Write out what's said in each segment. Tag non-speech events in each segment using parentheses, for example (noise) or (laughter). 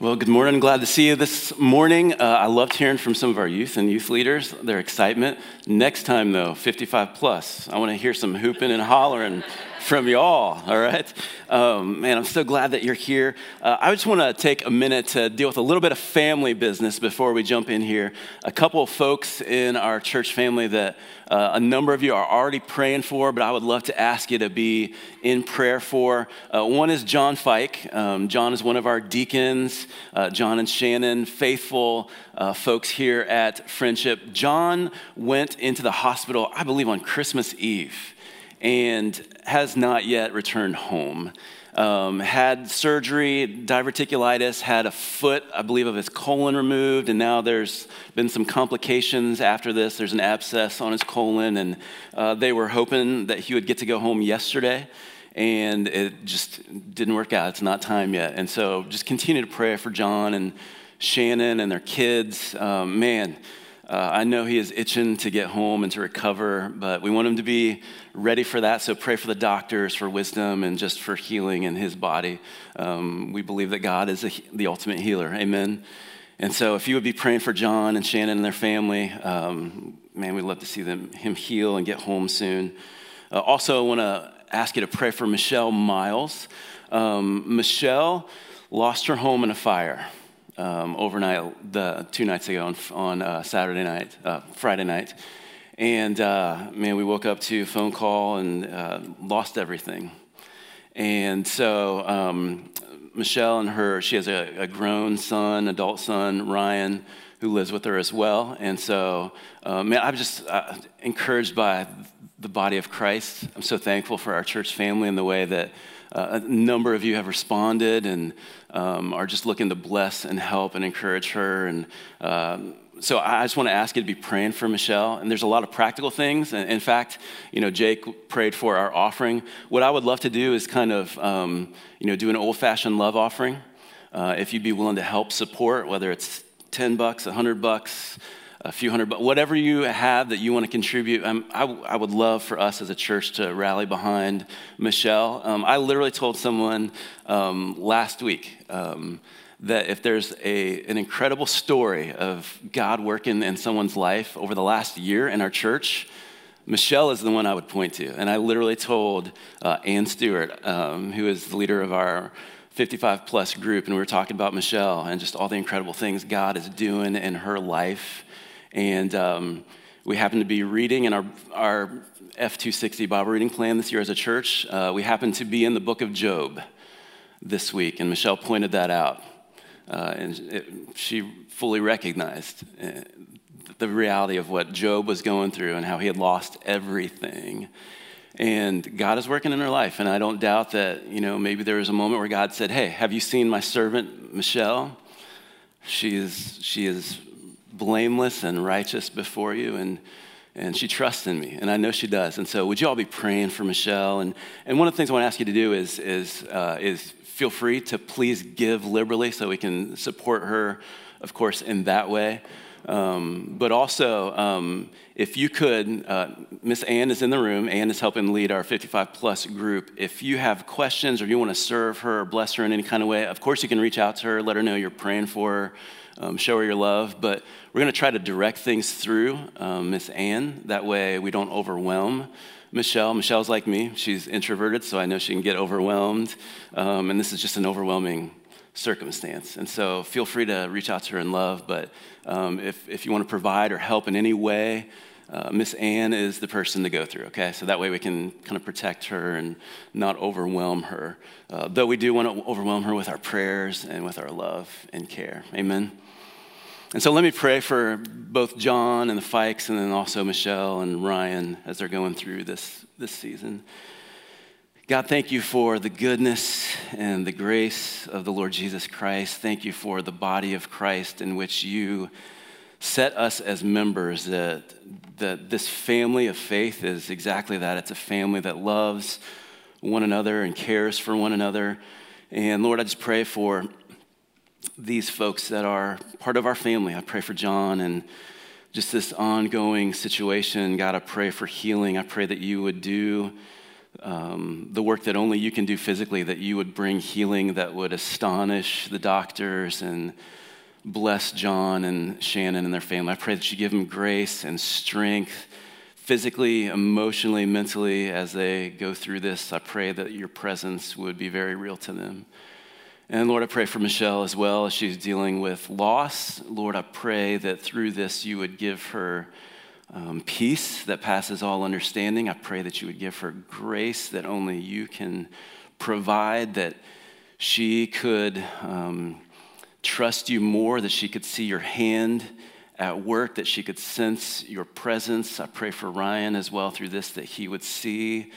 Well, good morning. Glad to see you this morning. Uh, I loved hearing from some of our youth and youth leaders, their excitement. Next time, though, 55 plus, I want to hear some hooping and hollering from y'all, all right? Um, man, I'm so glad that you're here. Uh, I just want to take a minute to deal with a little bit of family business before we jump in here. A couple of folks in our church family that uh, a number of you are already praying for, but I would love to ask you to be in prayer for. Uh, one is John Fike. Um, John is one of our deacons. Uh, John and Shannon, faithful uh, folks here at Friendship. John went into the hospital, I believe, on Christmas Eve and has not yet returned home. Um, had surgery, diverticulitis, had a foot, I believe, of his colon removed, and now there's been some complications after this. There's an abscess on his colon, and uh, they were hoping that he would get to go home yesterday, and it just didn't work out. It's not time yet. And so just continue to pray for John and Shannon and their kids. Um, man, uh, I know he is itching to get home and to recover, but we want him to be ready for that. So pray for the doctors for wisdom and just for healing in his body. Um, we believe that God is a, the ultimate healer. Amen. And so if you would be praying for John and Shannon and their family, um, man, we'd love to see them, him heal and get home soon. Uh, also, I want to ask you to pray for Michelle Miles. Um, Michelle lost her home in a fire um, overnight, the two nights ago on, on uh, Saturday night, uh, Friday night. And uh, man, we woke up to a phone call and uh, lost everything. And so um, Michelle and her, she has a, a, grown son, adult son, Ryan, who lives with her as well. And so, uh, man, I'm just uh, encouraged by the body of Christ. I'm so thankful for our church family and the way that uh, a number of you have responded and um, are just looking to bless and help and encourage her. And um, so I just want to ask you to be praying for Michelle. And there's a lot of practical things. In fact, you know, Jake prayed for our offering. What I would love to do is kind of, um, you know, do an old-fashioned love offering. Uh, if you'd be willing to help support, whether it's 10 bucks, 100 bucks, a few hundred, but whatever you have that you want to contribute, um, I, I, would love for us as a church to rally behind Michelle. Um, I literally told someone um, last week um, that if there's a, an incredible story of God working in someone's life over the last year in our church, Michelle is the one I would point to. And I literally told uh, Ann Stewart, um, who is the leader of our 55 plus group, and we were talking about Michelle and just all the incredible things God is doing in her life and um, we happen to be reading in our, our F260 Bible reading plan this year as a church. Uh, we happen to be in the book of Job this week, and Michelle pointed that out. Uh, and it, she fully recognized uh, the reality of what Job was going through and how he had lost everything. And God is working in her life. And I don't doubt that, you know, maybe there was a moment where God said, Hey, have you seen my servant, Michelle? She is, she is blameless and righteous before you. And, and she trusts in me, and I know she does. And so, would you all be praying for Michelle? And, and one of the things I want to ask you to do is, is, uh, is feel free to please give liberally so we can support her, of course, in that way. Um, but also, um, if you could, uh, Miss Ann is in the room. Ann is helping lead our 55 plus group. If you have questions or you want to serve her or bless her in any kind of way, of course, you can reach out to her, let her know you're praying for her um, show her your love. But we're going to try to direct things through um, Miss Ann. That way we don't overwhelm Michelle. Michelle's like me, she's introverted, so I know she can get overwhelmed. Um, and this is just an overwhelming circumstance. And so feel free to reach out to her in love. But um, if, if you want to provide or help in any way, uh, Miss Ann is the person to go through, okay? So that way we can kind of protect her and not overwhelm her. Uh, though we do want to overwhelm her with our prayers and with our love and care. Amen. And so let me pray for both John and the Fikes and then also Michelle and Ryan as they're going through this, this season. God, thank you for the goodness and the grace of the Lord Jesus Christ. Thank you for the body of Christ in which you set us as members, that, that this family of faith is exactly that. It's a family that loves one another and cares for one another. And Lord, I just pray for these folks that are part of our family. I pray for John and just this ongoing situation. God, I pray for healing. I pray that you would do um, the work that only you can do physically, that you would bring healing that would astonish the doctors and bless John and Shannon and their family. I pray that you give them grace and strength physically, emotionally, mentally as they go through this. I pray that your presence would be very real to them. And Lord, I pray for Michelle as well as she's dealing with loss. Lord, I pray that through this you would give her um, peace that passes all understanding. I pray that you would give her grace that only you can provide, that she could um, trust you more, that she could see your hand at work, that she could sense your presence. I pray for Ryan as well through this, that he would see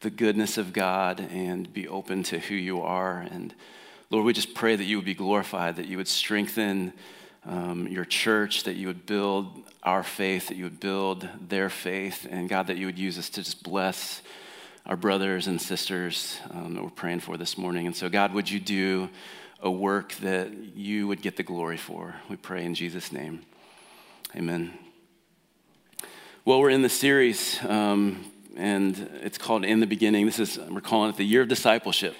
the goodness of God and be open to who you are. And Lord, we just pray that you would be glorified, that you would strengthen um, your church, that you would build our faith, that you would build their faith, and God, that you would use us to just bless our brothers and sisters um, that we're praying for this morning. And so, God, would you do a work that you would get the glory for? We pray in Jesus' name. Amen. Well, we're in the series, um, and it's called In the Beginning. This is, we're calling it the Year of Discipleship.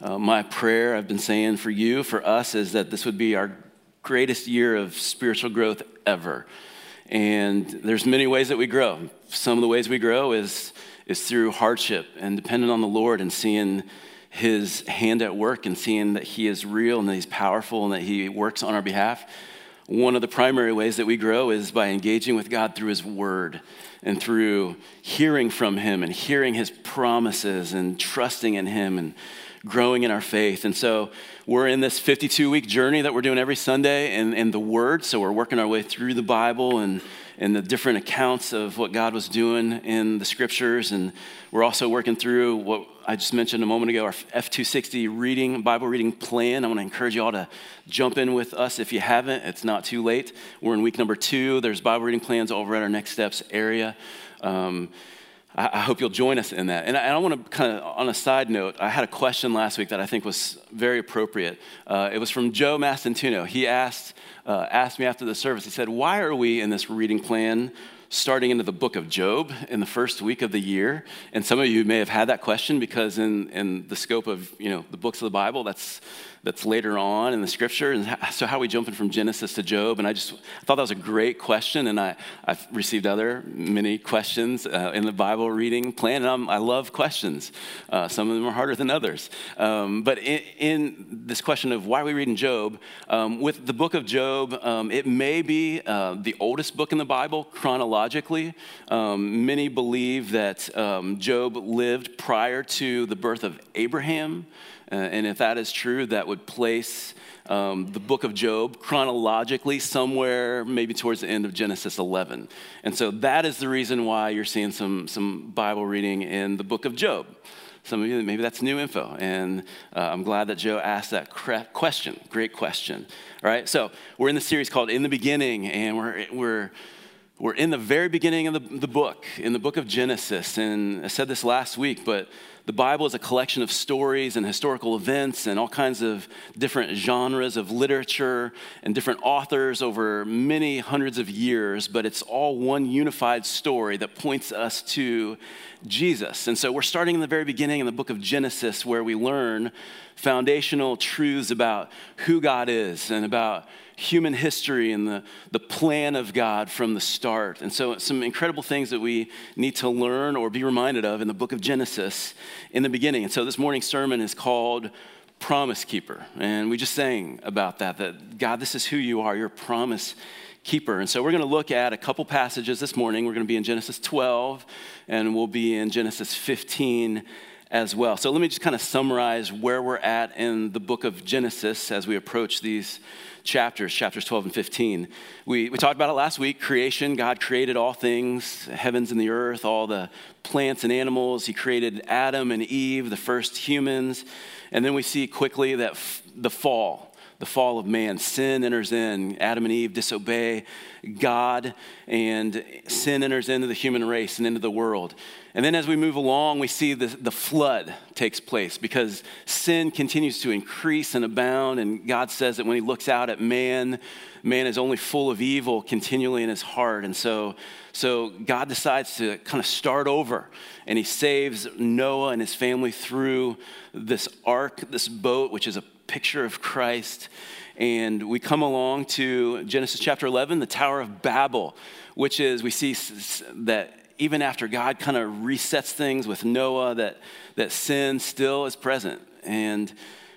Uh, my prayer, I've been saying for you, for us, is that this would be our greatest year of spiritual growth ever. And there's many ways that we grow. Some of the ways we grow is, is through hardship and dependent on the Lord and seeing his hand at work and seeing that he is real and that he's powerful and that he works on our behalf. One of the primary ways that we grow is by engaging with God through his word and through hearing from him and hearing his promises and trusting in him and growing in our faith. And so we're in this 52 week journey that we're doing every Sunday in the Word. So we're working our way through the Bible and, and the different accounts of what God was doing in the scriptures. And we're also working through what I just mentioned a moment ago our F260 reading, Bible reading plan. I want to encourage you all to jump in with us if you haven't. It's not too late. We're in week number two. There's Bible reading plans over at our Next Steps area. Um, I, hope you'll join us in that. And I, I want to kind of, on a side note, I had a question last week that I think was very appropriate. Uh, it was from Joe Mastantuno. He asked, uh, asked me after the service, he said, Why are we in this reading plan starting into the book of Job in the first week of the year? And some of you may have had that question because, in, in the scope of you know, the books of the Bible, that's that's later on in the scripture. And so, how are we jumping from Genesis to Job? And I just I thought that was a great question. And I, I've received other many questions uh, in the Bible reading plan. And I'm, i love questions. Uh, some of them are harder than others. Um, but in, in, this question of why are we reading Job, um, with the book of Job, um, it may be uh, the oldest book in the Bible chronologically. Um, many believe that um, Job lived prior to the birth of Abraham. Uh, and if that is true, that would place um, the book of Job chronologically somewhere maybe towards the end of Genesis 11. And so that is the reason why you're seeing some, some Bible reading in the book of Job. Some of you, maybe that's new info. And uh, I'm glad that Joe asked that question. Great question. All right, so we're in the series called In the Beginning, and we're, we're we're in the very beginning of the, the book, in the book of Genesis. And I said this last week, but the Bible is a collection of stories and historical events and all kinds of different genres of literature and different authors over many hundreds of years, but it's all one unified story that points us to Jesus. And so we're starting in the very beginning in the book of Genesis, where we learn foundational truths about who God is and about human history and the, the plan of God from the start. And so, some incredible things that we need to learn or be reminded of in the book of Genesis in the beginning. And so, this morning's sermon is called Promise Keeper. And we just sang about that, that God, this is who you are, you're promise keeper. And so, we're going to look at a couple passages this morning. We're going to be in Genesis 12, and we'll be in Genesis 15 as well. So, let me just kind of summarize where we're at in the book of Genesis as we approach these chapters, chapters 12 and 15. We, we talked about it last week creation. God created all things, heavens and the earth, all the plants and animals. He created Adam and Eve, the first humans. And then we see quickly that f- the fall, the fall of man. Sin enters in, Adam and Eve disobey God, and sin enters into the human race and into the world. And then as we move along, we see the, the flood takes place because sin continues to increase and abound. And God says that when He looks out at man, man is only full of evil continually in his heart. And so, so God decides to kind of start over and He saves Noah and his family through this ark, this boat, which is a picture of Christ. And we come along to Genesis chapter 11, the Tower of Babel, which is, we see that even after God kind of resets things with Noah, that, that sin still is present. And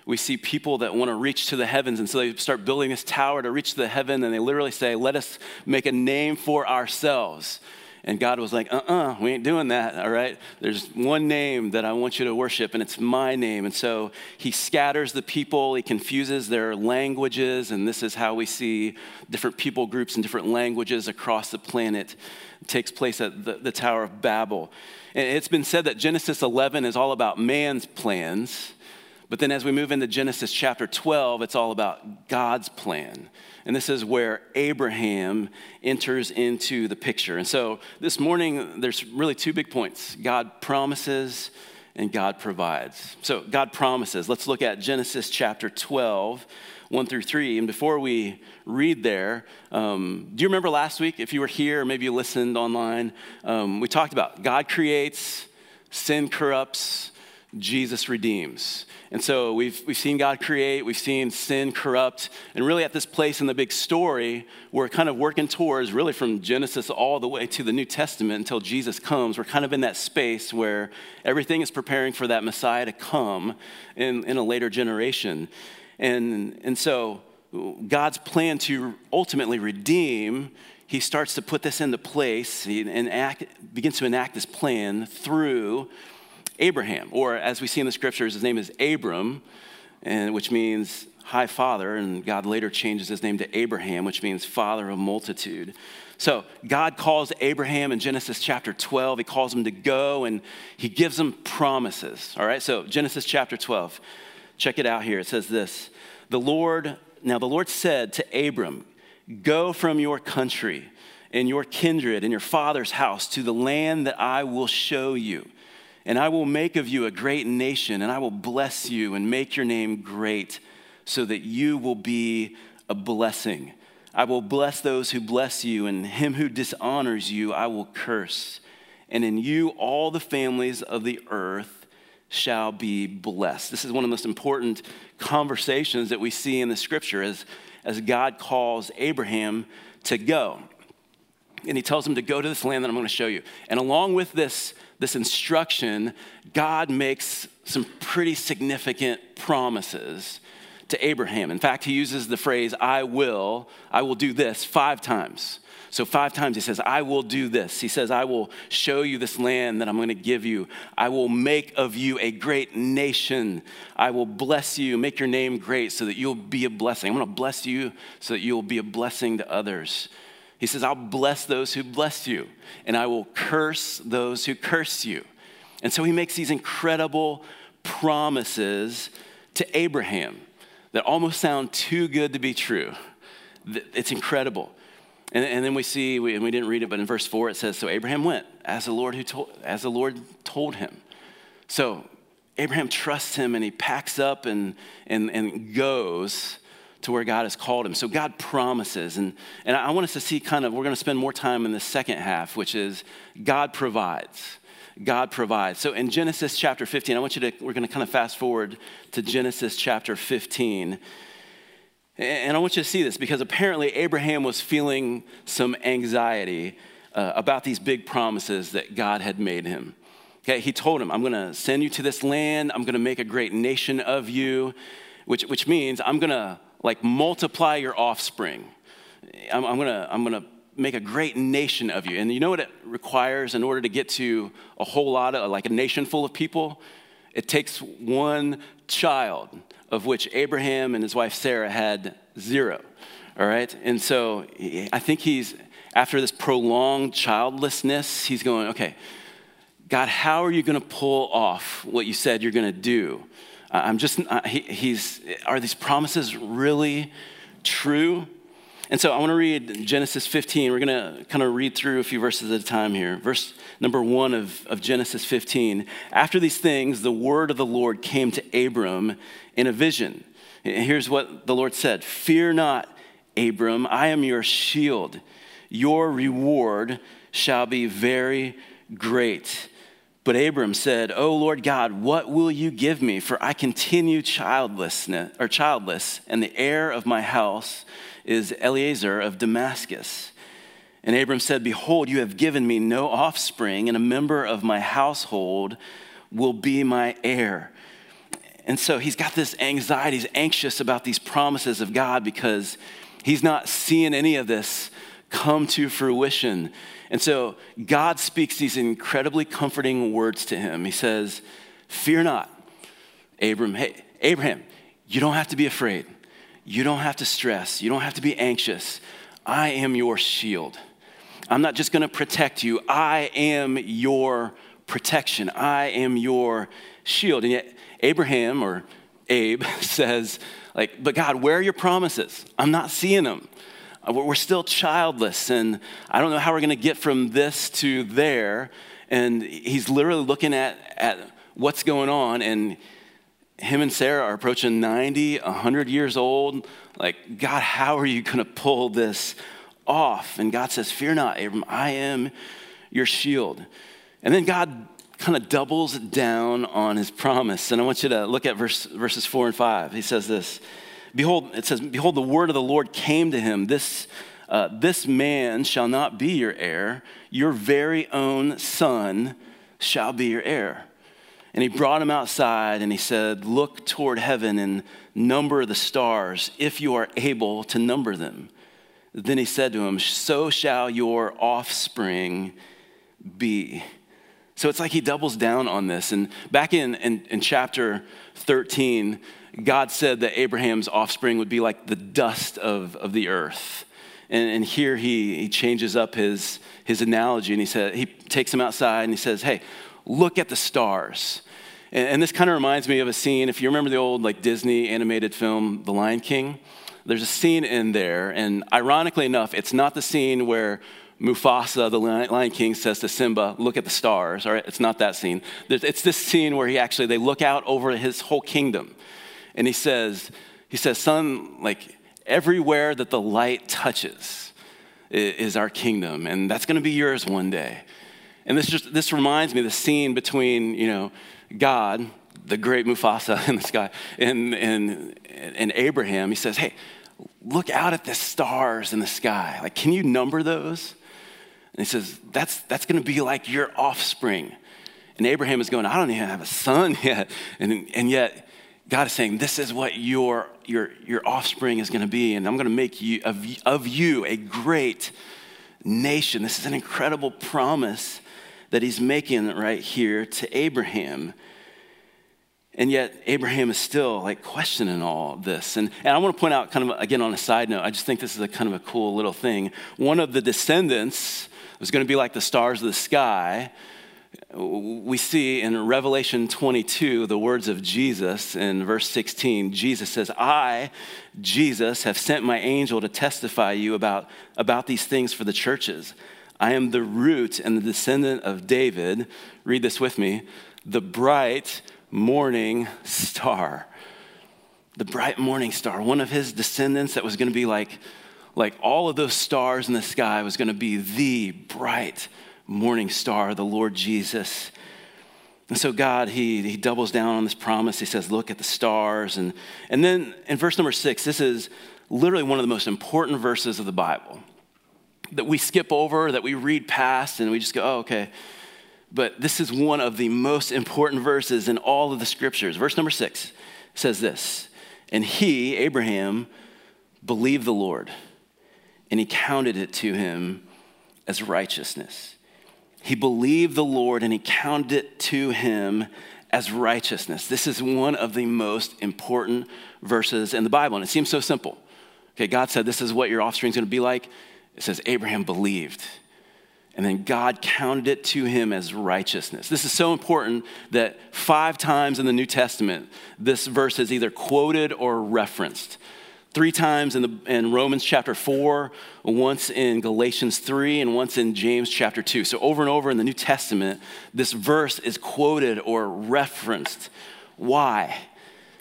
we see people that want to reach to the heavens. And so they start building this tower to reach the heaven. And they literally say, Let us make a name for ourselves. And God was like, uh uh-uh, uh we ain't doing that, all right? There's one name that I want you to worship, and it's my name. And so he scatters the people, he confuses their languages, and this is how we see different people groups and different languages across the planet. It takes place at the, the Tower of Babel. And it's been said that Genesis 11 is all about man's plans. But then as we move into Genesis chapter 12, it's all about God's plan. And this is where Abraham enters into the picture. And so this morning, there's really two big points God promises and God provides. So, God promises. Let's look at Genesis chapter 12, 1 through 3. And before we read there, um, do you remember last week, if you were here, maybe you listened online, um, we talked about God creates, sin corrupts, Jesus redeems. And so we've, we've seen God create, we've seen sin corrupt, and really at this place in the big story, we're kind of working towards really from Genesis all the way to the New Testament until Jesus comes. We're kind of in that space where everything is preparing for that Messiah to come in, in a later generation. And, and so God's plan to ultimately redeem he starts to put this into place and act, begins to enact this plan through Abraham, or as we see in the scriptures, his name is Abram, and, which means high father, and God later changes his name to Abraham, which means father of multitude. So God calls Abraham in Genesis chapter 12. He calls him to go and he gives him promises. All right, so Genesis chapter 12. Check it out here. It says this The Lord, now the Lord said to Abram, Go from your country and your kindred and your father's house to the land that I will show you and I will make of you a great nation, and I will bless you and make your name great, so that you will be a blessing. I will bless those who bless you, and him who dishonors you I will curse. And in you all the families of the earth shall be blessed. This is one of the most important conversations that we see in the scripture as, as God calls Abraham to go. And he tells him to go to this land that I'm going to show you. And along with this this instruction, God makes some pretty significant promises to Abraham. In fact, he uses the phrase, I will, I will do this five times. So, five times he says, I will do this. He says, I will show you this land that I'm going to give you. I will make of you a great nation. I will bless you, make your name great so that you'll be a blessing. I'm going to bless you so that you'll be a blessing to others. He says, I'll bless those who bless you, and I will curse those who curse you. And so he makes these incredible promises to Abraham that almost sound too good to be true. It's incredible. And, and then we see, we, and we didn't read it, but in verse 4 it says, So Abraham went as the Lord, who told, as the Lord told him. So Abraham trusts him and he packs up and, and, and goes to where God has called him. So God promises. And, and I want us to see kind of, we're going to spend more time in the second half, which is God provides. God provides. So in Genesis chapter 15, I want you to, we're going to kind of fast forward to Genesis chapter 15. And I want you to see this because apparently Abraham was feeling some anxiety uh, about these big promises that God had made him. Okay, he told him, I'm going to send you to this land, I'm going to make a great nation of you, which, which means I'm going to like multiply your offspring. I'm, I'm, gonna, I'm gonna make a great nation of you. And you know what it requires in order to get to a whole lot of, like a nation full of people? It takes one child, of which Abraham and his wife Sarah had zero. All right? And so I think he's, after this prolonged childlessness, he's going, okay, God, how are you going to pull off what you said you're going to do? I'm just, he, he's, are these promises really true? And so I want to read Genesis 15. We're going to kind of read through a few verses at a time here. Verse number one of, of Genesis 15. After these things, the word of the Lord came to Abram in a vision. And here's what the Lord said Fear not, Abram, I am your shield. Your reward shall be very great. But Abram said, "O Lord God, what will you give me? For I continue childless, or childless, and the heir of my house is Eliezer of Damascus." And Abram said, Behold, you have given me no offspring, and a member of my household will be my heir. And so he's got this anxiety. He's anxious about these promises of God because he's not seeing any of this come to fruition. And so God speaks these incredibly comforting words to him. He says, Fear not, Abram. Hey, Abraham, you don't have to be afraid. You don't have to stress. You don't have to be anxious. I am your shield. I'm not just going to protect you, I am your protection. I am your shield. And yet, Abraham or Abe (laughs) says, like, but God, where are your promises? I'm not seeing them. Uh, we're still childless, and I don't know how we're going to get from this to there. And he's literally looking at, at what's going on, and him and Sarah are approaching 90, 100 years old. Like, God, how are you going to pull this off. And God says, Fear not, Abram, I am your shield. And then God kind of doubles down on his promise. And I want you to look at verse, verses four and five. He says this Behold, it says, Behold, the word of the Lord came to him. This, uh, this man shall not be your heir, your very own son shall be your heir. And he brought him outside and he said, Look toward heaven and number the stars, if you are able to number them. Then he said to him, So shall your offspring be. So it's like he doubles down on this. And back in, in, in, chapter 13, God said that Abraham's offspring would be like the dust of, of the earth. And, and here he, he changes up his, his analogy and he, said, he takes him outside and he says, Hey, look at the stars. And, and this kind of reminds me of a scene, if you remember the old like Disney animated film, The Lion King there's a scene in there, and ironically enough, it's not the scene where Mufasa, the Lion King, says to Simba, "Look at the stars." All right, it's not that scene. It's this scene where he actually they look out over his whole kingdom, and he says, "He says, son, like everywhere that the light touches is our kingdom, and that's going to be yours one day." And this just this reminds me of the scene between you know God, the great Mufasa (laughs) in the sky, and and and Abraham. He says, "Hey." look out at the stars in the sky. Like, can you number those? And he says, that's, that's going to be like your offspring. And Abraham is going, I don't even have a son (laughs) yet. And, and yet, God is saying, this is what your, your, your offspring is going to be. And I'm going to make you, of, of you a great nation. This is an incredible promise that he's making right here to Abraham. And yet, Abraham is still like questioning all this. And, and I want to point out, kind of again on a side note, I just think this is a kind of a cool little thing. One of the descendants was going to be like the stars of the sky. We see in Revelation 22 the words of Jesus in verse 16. Jesus says, I, Jesus, have sent my angel to testify you about, about these things for the churches. I am the root and the descendant of David. Read this with me. The bright morning star. The bright morning star, one of his descendants that was going to be like, like all of those stars in the sky was going to be the bright morning star, the Lord Jesus. And so God, he, he doubles down on this promise. He says, look at the stars. And, and then in verse number six, this is literally one of the most important verses of the Bible that we skip over, that we read past, and we just go, oh, okay but this is one of the most important verses in all of the scriptures. Verse number six says this And he, Abraham, believed the Lord, and he counted it to him as righteousness. He believed the Lord, and he counted it to him as righteousness. This is one of the most important verses in the Bible, and it seems so simple. Okay, God said, This is what your offspring is going to be like. It says, Abraham believed. and then God counted it to him as righteousness. This is so important that five times in the New Testament, this verse is either quoted or referenced. Three times in, the, in Romans chapter 4, once in Galatians 3, and once in James chapter 2. So, over and over in the New Testament, this verse is quoted or referenced. Why?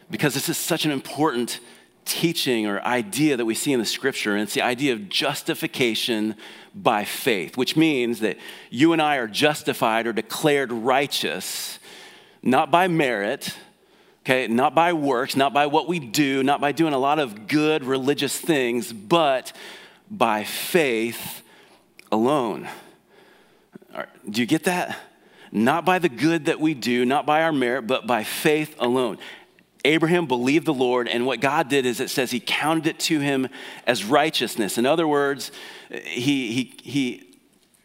Because this is such an important teaching or idea that we see in the scripture, and it's the idea of justification by faith, which means that you and I are justified or declared righteous not by merit, okay, not by works, not by what we do, not by doing a lot of good religious things, but by faith alone. Do you get that? Not by the good that we do, not by our merit, but by faith alone. Abraham believed the Lord, and what God did is it says he counted it to him as righteousness. In other words, he, he, he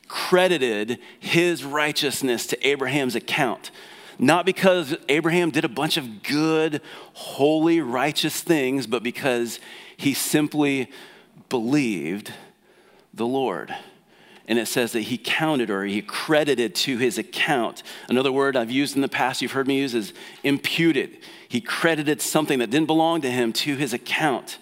credited his righteousness to Abraham's account. Not because Abraham did a bunch of good, holy, righteous things, but because he simply believed the Lord. And it says that he counted or he credited to his account. Another word I've used in the past, you've heard me use, is imputed. He credited something that didn't belong to him to his account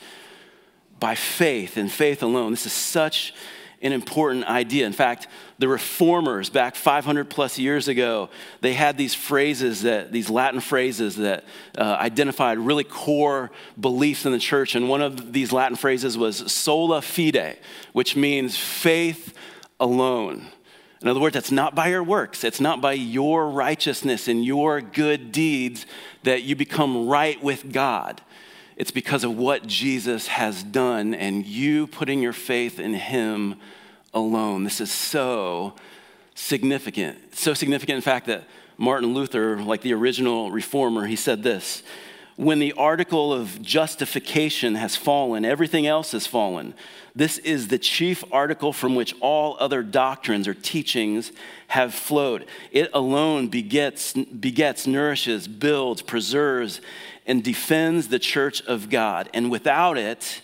by faith and faith alone. This is such an important idea. In fact, the reformers back 500 plus years ago, they had these phrases that, these Latin phrases that uh, identified really core beliefs in the church. And one of these Latin phrases was sola fide, which means faith alone. In other words, it's not by your works, it's not by your righteousness and your good deeds that you become right with God. It's because of what Jesus has done and you putting your faith in Him alone. This is so significant. so significant, in fact, that Martin Luther, like the original reformer, he said this When the article of justification has fallen, everything else has fallen. This is the chief article from which all other doctrines or teachings have flowed. It alone begets, begets nourishes, builds, preserves, and defends the church of God. And without it,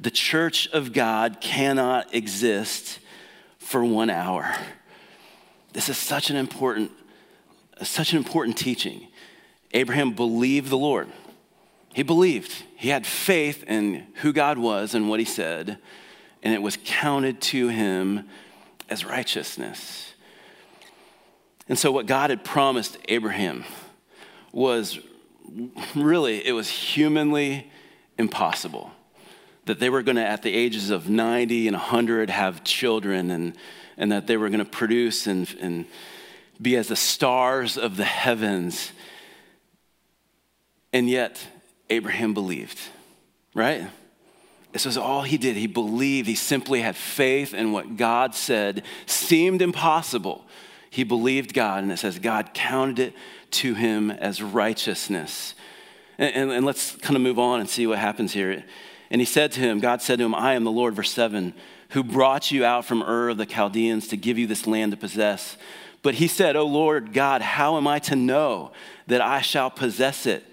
the church of God cannot exist for one hour. This is such an important, such an important teaching. Abraham believed the Lord. He believed. He had faith in who God was and what he said, and it was counted to him as righteousness. And so, what God had promised Abraham was really, it was humanly impossible that they were going to, at the ages of 90 and 100, have children and, and that they were going to produce and, and be as the stars of the heavens. And yet, Abraham believed, right? This was all he did. He believed. He simply had faith in what God said seemed impossible. He believed God, and it says God counted it to him as righteousness. And, and, and, let's kind of move on and see what happens here. And he said to him, God said to him, I am the Lord, verse 7, who brought you out from Ur of the Chaldeans to give you this land to possess. But he said, O Lord God, how am I to know that I shall possess it?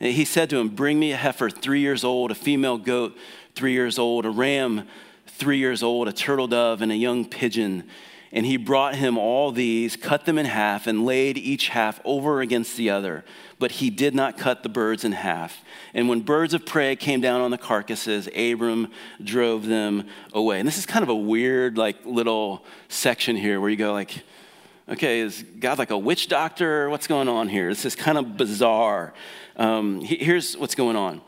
And he said to him, Bring me a heifer three years old, a female goat three years old, a ram three years old, a turtle dove, and a young pigeon. And he brought him all these, cut them in half, and laid each half over against the other. But he did not cut the birds in half. And when birds of prey came down on the carcasses, Abram drove them away. And this is kind of a weird, like, little section here where you go, like, okay, is God like a witch doctor? What's going on here? This is kind of bizarre. Um, here's what's going on.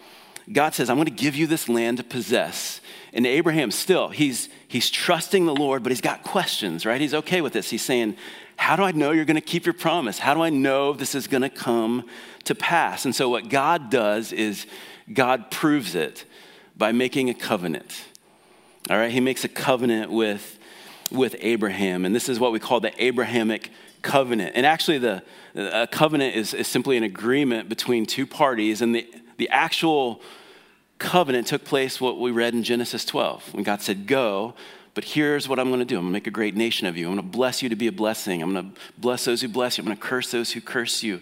God says, I'm going to give you this land to possess. And Abraham still, he's, he's trusting the Lord, but he's got questions, right? He's okay with this. He's saying, How do I know you're going to keep your promise? How do I know this is going to come to pass? And so, what God does is God proves it by making a covenant. All right? He makes a covenant with, with Abraham. And this is what we call the Abrahamic covenant. And actually, the a covenant is, is simply an agreement between two parties. And the, the actual covenant took place, what we read in Genesis 12, when God said, Go, but here's what I'm going to do I'm going to make a great nation of you. I'm going to bless you to be a blessing. I'm going to bless those who bless you. I'm going to curse those who curse you.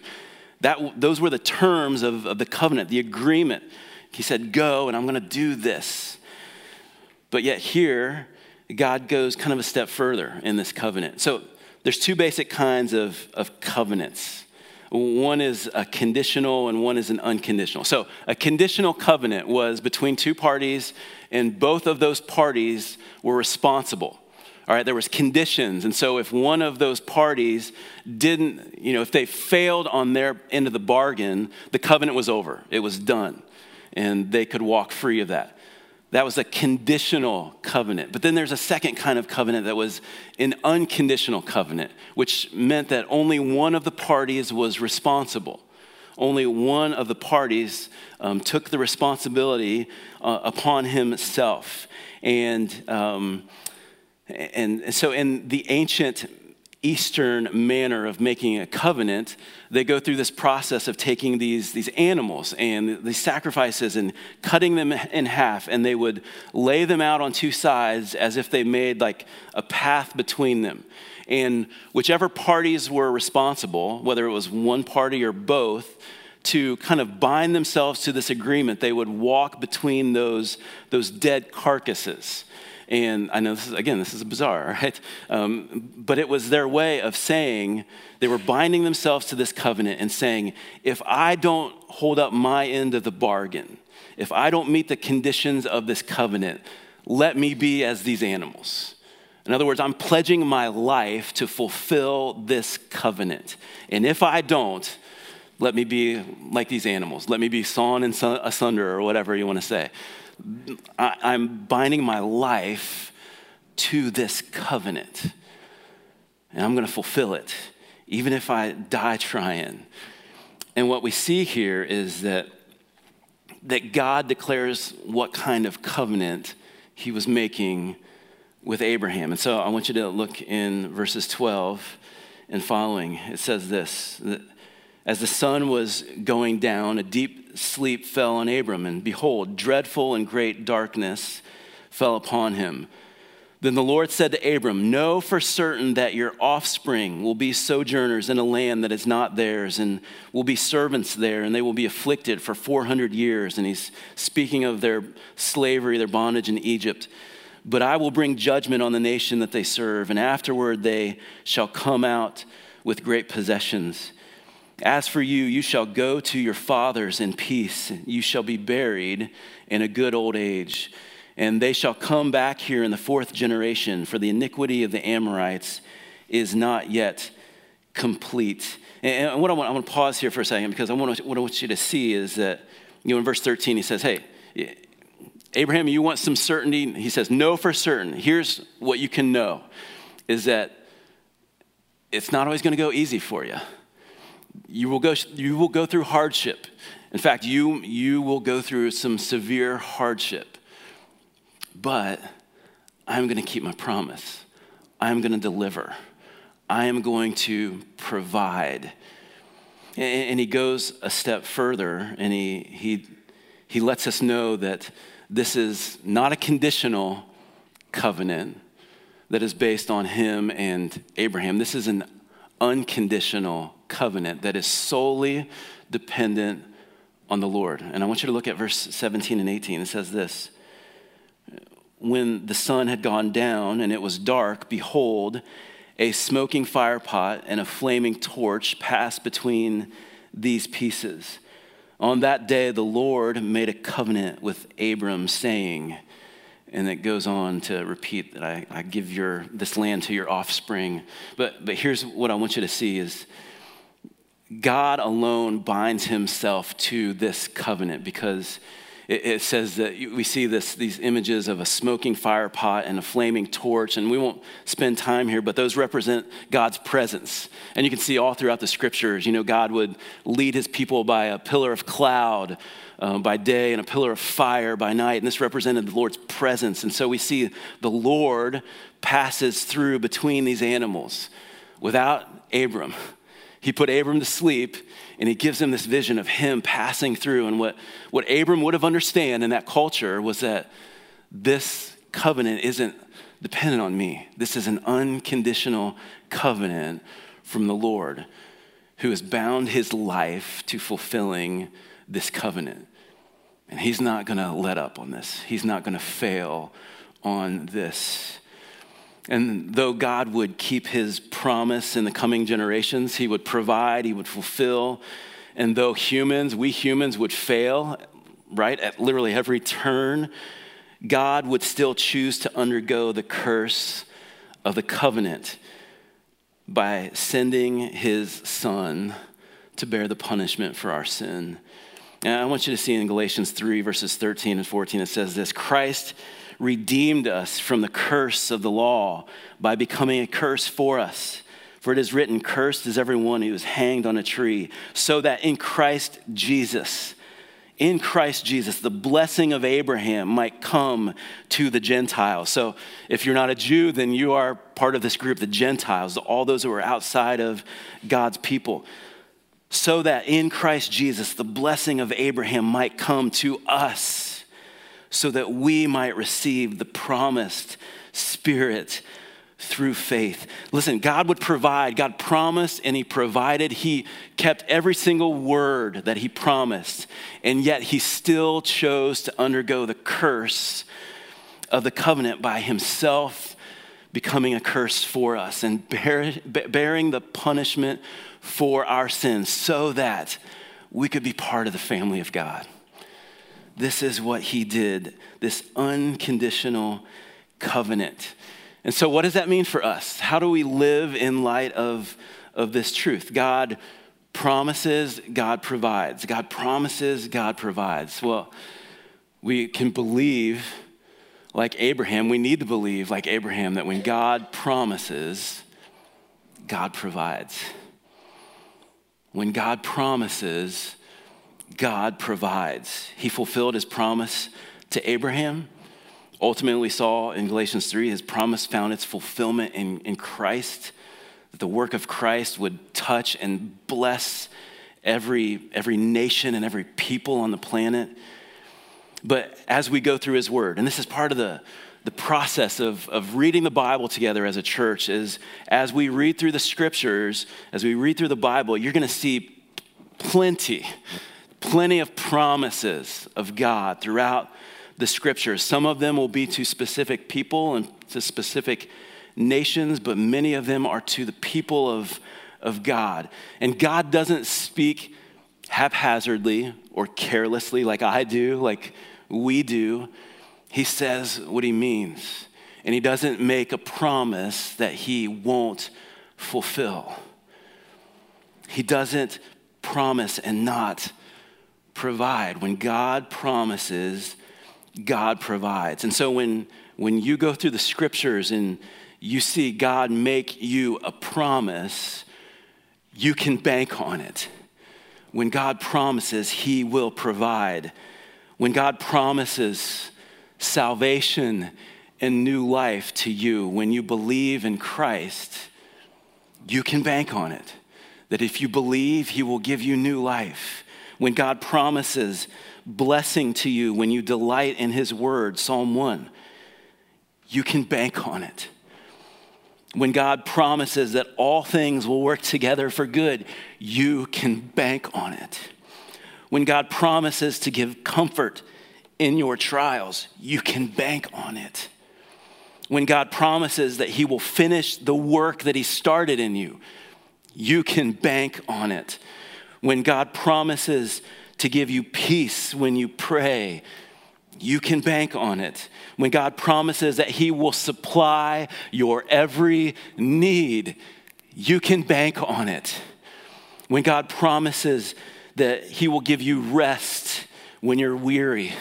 That, those were the terms of, of the covenant, the agreement. He said, Go, and I'm going to do this. But yet, here, God goes kind of a step further in this covenant. So there's two basic kinds of, of covenants. One is a conditional and one is an unconditional. So a conditional covenant was between two parties, and both of those parties were responsible. All right, there was conditions. And so if one of those parties didn't, you know, if they failed on their end of the bargain, the covenant was over. It was done. And they could walk free of that. That was a conditional covenant. But then there's a second kind of covenant that was an unconditional covenant, which meant that only one of the parties was responsible. Only one of the parties um, took the responsibility uh, upon himself. And, um, and so, in the ancient Eastern manner of making a covenant, they go through this process of taking these, these animals and these sacrifices and cutting them in half, and they would lay them out on two sides as if they made like a path between them. And whichever parties were responsible, whether it was one party or both, to kind of bind themselves to this agreement, they would walk between those, those dead carcasses. And I know this is, again, this is bizarre, (laughs) right? Um, but it was their way of saying, they were binding themselves to this covenant and saying, if I don't hold up my end of the bargain, if I don't meet the conditions of this covenant, let me be as these animals. In other words, I'm pledging my life to fulfill this covenant. And if I don't, let me be like these animals. Let me be sawn and asunder, or whatever you want to say. I, am binding my life to this covenant. And I'm going to fulfill it, even if I die trying. And what we see here is that, that God declares what kind of covenant he was making with Abraham. And so I want you to look in verses 12 and following. It says this As the sun was going down, a deep sleep fell on Abram, and behold, dreadful and great darkness fell upon him. Then the Lord said to Abram, Know for certain that your offspring will be sojourners in a land that is not theirs, and will be servants there, and they will be afflicted for 400 years. And he's speaking of their slavery, their bondage in Egypt. But I will bring judgment on the nation that they serve, and afterward they shall come out with great possessions. As for you, you shall go to your fathers in peace. You shall be buried in a good old age. And they shall come back here in the fourth generation, for the iniquity of the Amorites is not yet complete. And what I want, I want to pause here for a second because I want, what I want you to see is that, you know, in verse 13, he says, Hey, Abraham, you want some certainty? He says, Know for certain. Here's what you can know is that it's not always going to go easy for you you will go, you will go through hardship. In fact, you, you will go through some severe hardship. But I'm going to keep my promise. I'm going to deliver. I am going to provide. And, and he goes a step further and he, he, he lets us know that this is not a conditional covenant that is based on him and Abraham. This is an unconditional covenant that is solely dependent on the Lord. And I want you to look at verse 17 and 18. It says this When the sun had gone down and it was dark, behold, a smoking firepot and a flaming torch passed between these pieces. On that day, the Lord made a covenant with Abram, saying, and it goes on to repeat that I, I give your, this land to your offspring. But, but here's what I want you to see is God alone binds himself to this covenant because it, says that we see this, these images of a smoking fire pot and a flaming torch, and we won't spend time here, but those represent God's presence. And you can see all throughout the scriptures, you know, God would lead his people by a pillar of cloud uh, by day and a pillar of fire by night, and this represented the Lord's presence. And so we see the Lord passes through between these animals without Abram he put Abram to sleep and he gives him this vision of him passing through. And what, what Abram would have understood in that culture was that this covenant isn't dependent on me. This is an unconditional covenant from the Lord who has bound his life to fulfilling this covenant. And he's not going to let up on this, he's not going to fail on this. And though God would keep his promise in the coming generations, he would provide, he would fulfill. And though humans, we humans would fail, right, at literally every turn, God would still choose to undergo the curse of the covenant by sending his son to bear the punishment for our sin. And I want you to see in Galatians 3, verses 13 and 14, it says this Christ redeemed us from the curse of the law by becoming a curse for us. For it is written, Cursed is everyone who is hanged on a tree, so that in Christ Jesus, in Christ Jesus, the blessing of Abraham might come to the Gentiles. So if you're not a Jew, then you are part of this group, the Gentiles, all those who are outside of God's people. So that in Christ Jesus, the blessing of Abraham might come to us, so that we might receive the promised Spirit through faith. Listen, God would provide. God promised and He provided. He kept every single word that He promised, and yet He still chose to undergo the curse of the covenant by Himself becoming a curse for us and bear, bearing the punishment for our sins so that we could be part of the family of God. This is what He did, this unconditional covenant. And so, what does that mean for us? How do we live in light of, of this truth? God promises, God provides. God promises, God provides. Well, we can believe like Abraham, we need to believe like Abraham that when God promises, God provides. When God promises, God provides. He fulfilled his promise to Abraham Ultimately, we saw in Galatians 3 his promise found its fulfillment in, in Christ, that the work of Christ would touch and bless every, every nation and every people on the planet. But as we go through his word, and this is part of the, the process of, of reading the Bible together as a church, is as we read through the scriptures, as we read through the Bible, you're going to see plenty, plenty of promises of God throughout the scriptures. Some of them will be to specific people and to specific nations, but many of them are to the people of, of God. And God doesn't speak haphazardly or carelessly like I do, like we do. He says what he means. And he doesn't make a promise that he won't fulfill. He doesn't promise and not provide. When God promises, God provides. And so when, when you go through the scriptures and you see God make you a promise, you can bank on it. When God promises, He will provide. When God promises salvation and new life to you, when you believe in Christ, you can bank on it. That if you believe, He will give you new life. When God promises blessing to you when you delight in his word, Psalm 1. You can bank on it. When God promises that all things will work together for good, you can bank on it. When God promises to give comfort in your trials, you can bank on it. When God promises that He will finish the work that He started in you, you can bank on it. When God promises to give you peace when you pray. You can bank on it. When God promises that He will supply your every need, you can bank on it. When God promises that He will give you rest when you're weary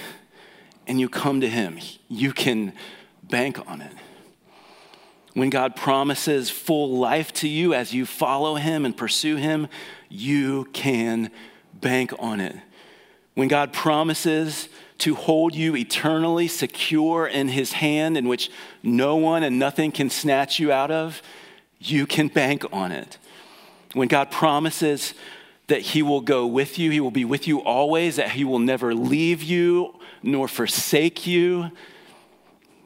and you come to Him, you can bank on it. When God promises full life to you as you follow Him and pursue Him, you can bank on it when God promises to hold you eternally secure in his hand, in which no one and nothing can snatch you out of, you can bank on it. When God promises that he will go with you, he will be with you always, that he will never leave you nor forsake you,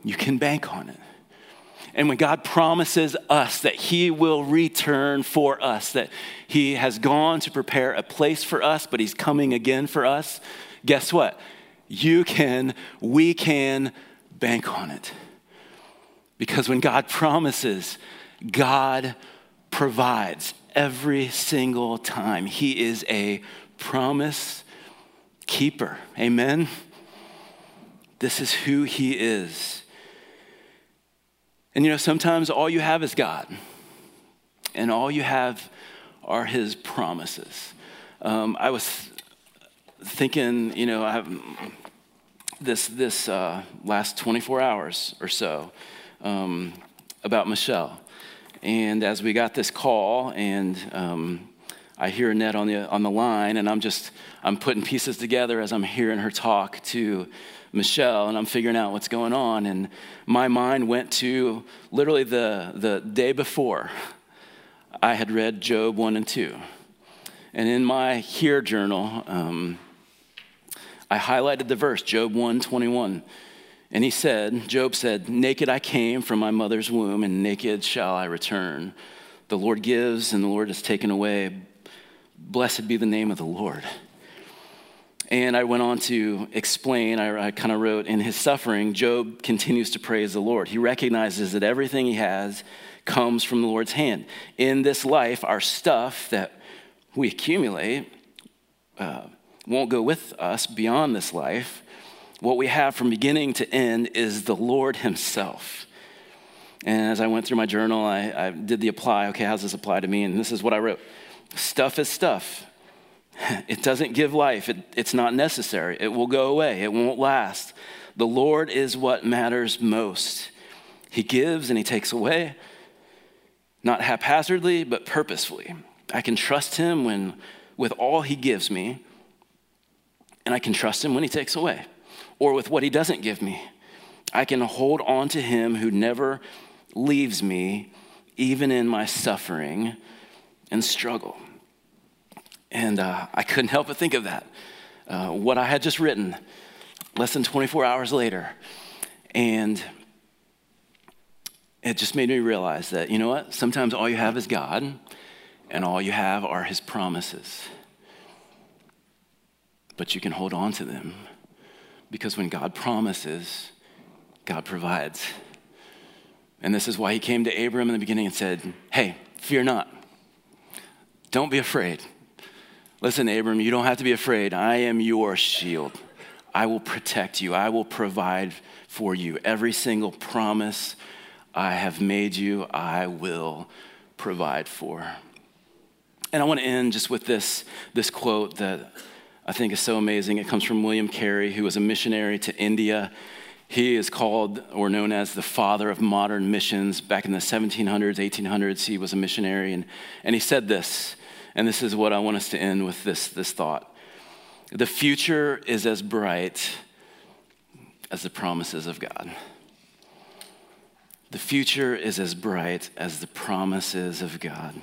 you can bank on it. And when God promises us that He will return for us, that He has gone to prepare a place for us, but He's coming again for us, guess what? You can, we can bank on it. Because when God promises, God provides every single time. He is a promise keeper. Amen? This is who He is. And you know, sometimes all you have is God, and all you have are His promises. Um, I was thinking, you know, I have this this uh, last 24 hours or so um, about Michelle, and as we got this call, and um, I hear Annette on the on the line, and I'm just I'm putting pieces together as I'm hearing her talk to Michelle, and I'm figuring out what's going on. And my mind went to literally the, the day before I had read Job 1 and 2. And in my HEAR journal, um, I highlighted the verse, Job 1 21. And he said, Job said, Naked I came from my mother's womb, and naked shall I return. The Lord gives, and the Lord has taken away. Blessed be the name of the Lord. And I went on to explain, I, I kind of wrote, in his suffering, Job continues to praise the Lord. He recognizes that everything he has comes from the Lord's hand. In this life, our stuff that we accumulate uh, won't go with us beyond this life. What we have from beginning to end is the Lord Himself. And as I went through my journal, I, I did the apply. Okay, how does this apply to me? And this is what I wrote Stuff is stuff. It doesn't give life, it, it's not necessary. It will go away, it won't last. The Lord is what matters most. He gives and He takes away, not haphazardly, but purposefully. I can trust Him when, with all He gives me, and I can trust Him when He takes away, or with what He doesn't give me. I can hold on to Him who never leaves me, even in my suffering and struggle. And uh, I couldn't help but think of that. Uh, what I had just written less than 24 hours later. And it just made me realize that, you know what? Sometimes all you have is God, and all you have are His promises. But you can hold on to them because when God promises, God provides. And this is why He came to Abram in the beginning and said, Hey, fear not. Don't be afraid. Listen, Abram, you don't have to be afraid. I am your shield. I will protect you. I will provide for you. Every single promise I have made you, I will provide for. And I want to end just with this, this quote that I think is so amazing. It comes from William Carey, who was a missionary to India. He is called or known as the father of modern missions. Back in the 1700s, 1800s, he was a missionary. And, and he said this and this is what I want us to end with this, this thought. The future is as bright as the promises of God. The future is as bright as the promises of God.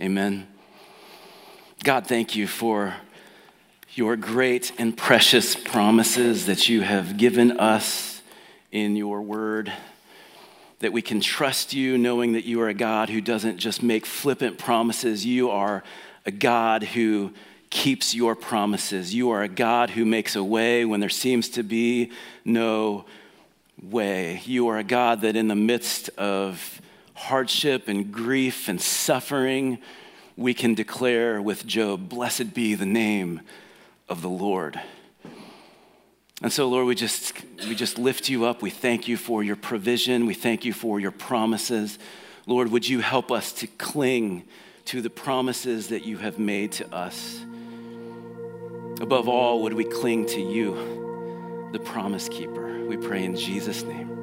Amen. God, thank you for your great and precious promises that you have given us in your word. That we can trust you knowing that you are a God who doesn't just make flippant promises. You are a God who keeps your promises. You are a God who makes a way when there seems to be no way. You are a God that, in the midst of hardship and grief and suffering, we can declare with Job, Blessed be the name of the Lord. And so, Lord, we just, we just lift you up. We thank you for your provision. We thank you for your promises. Lord, would you help us to cling to the promises that you have made to us. Above all, would we cling to you, the promise keeper. We pray in Jesus' name.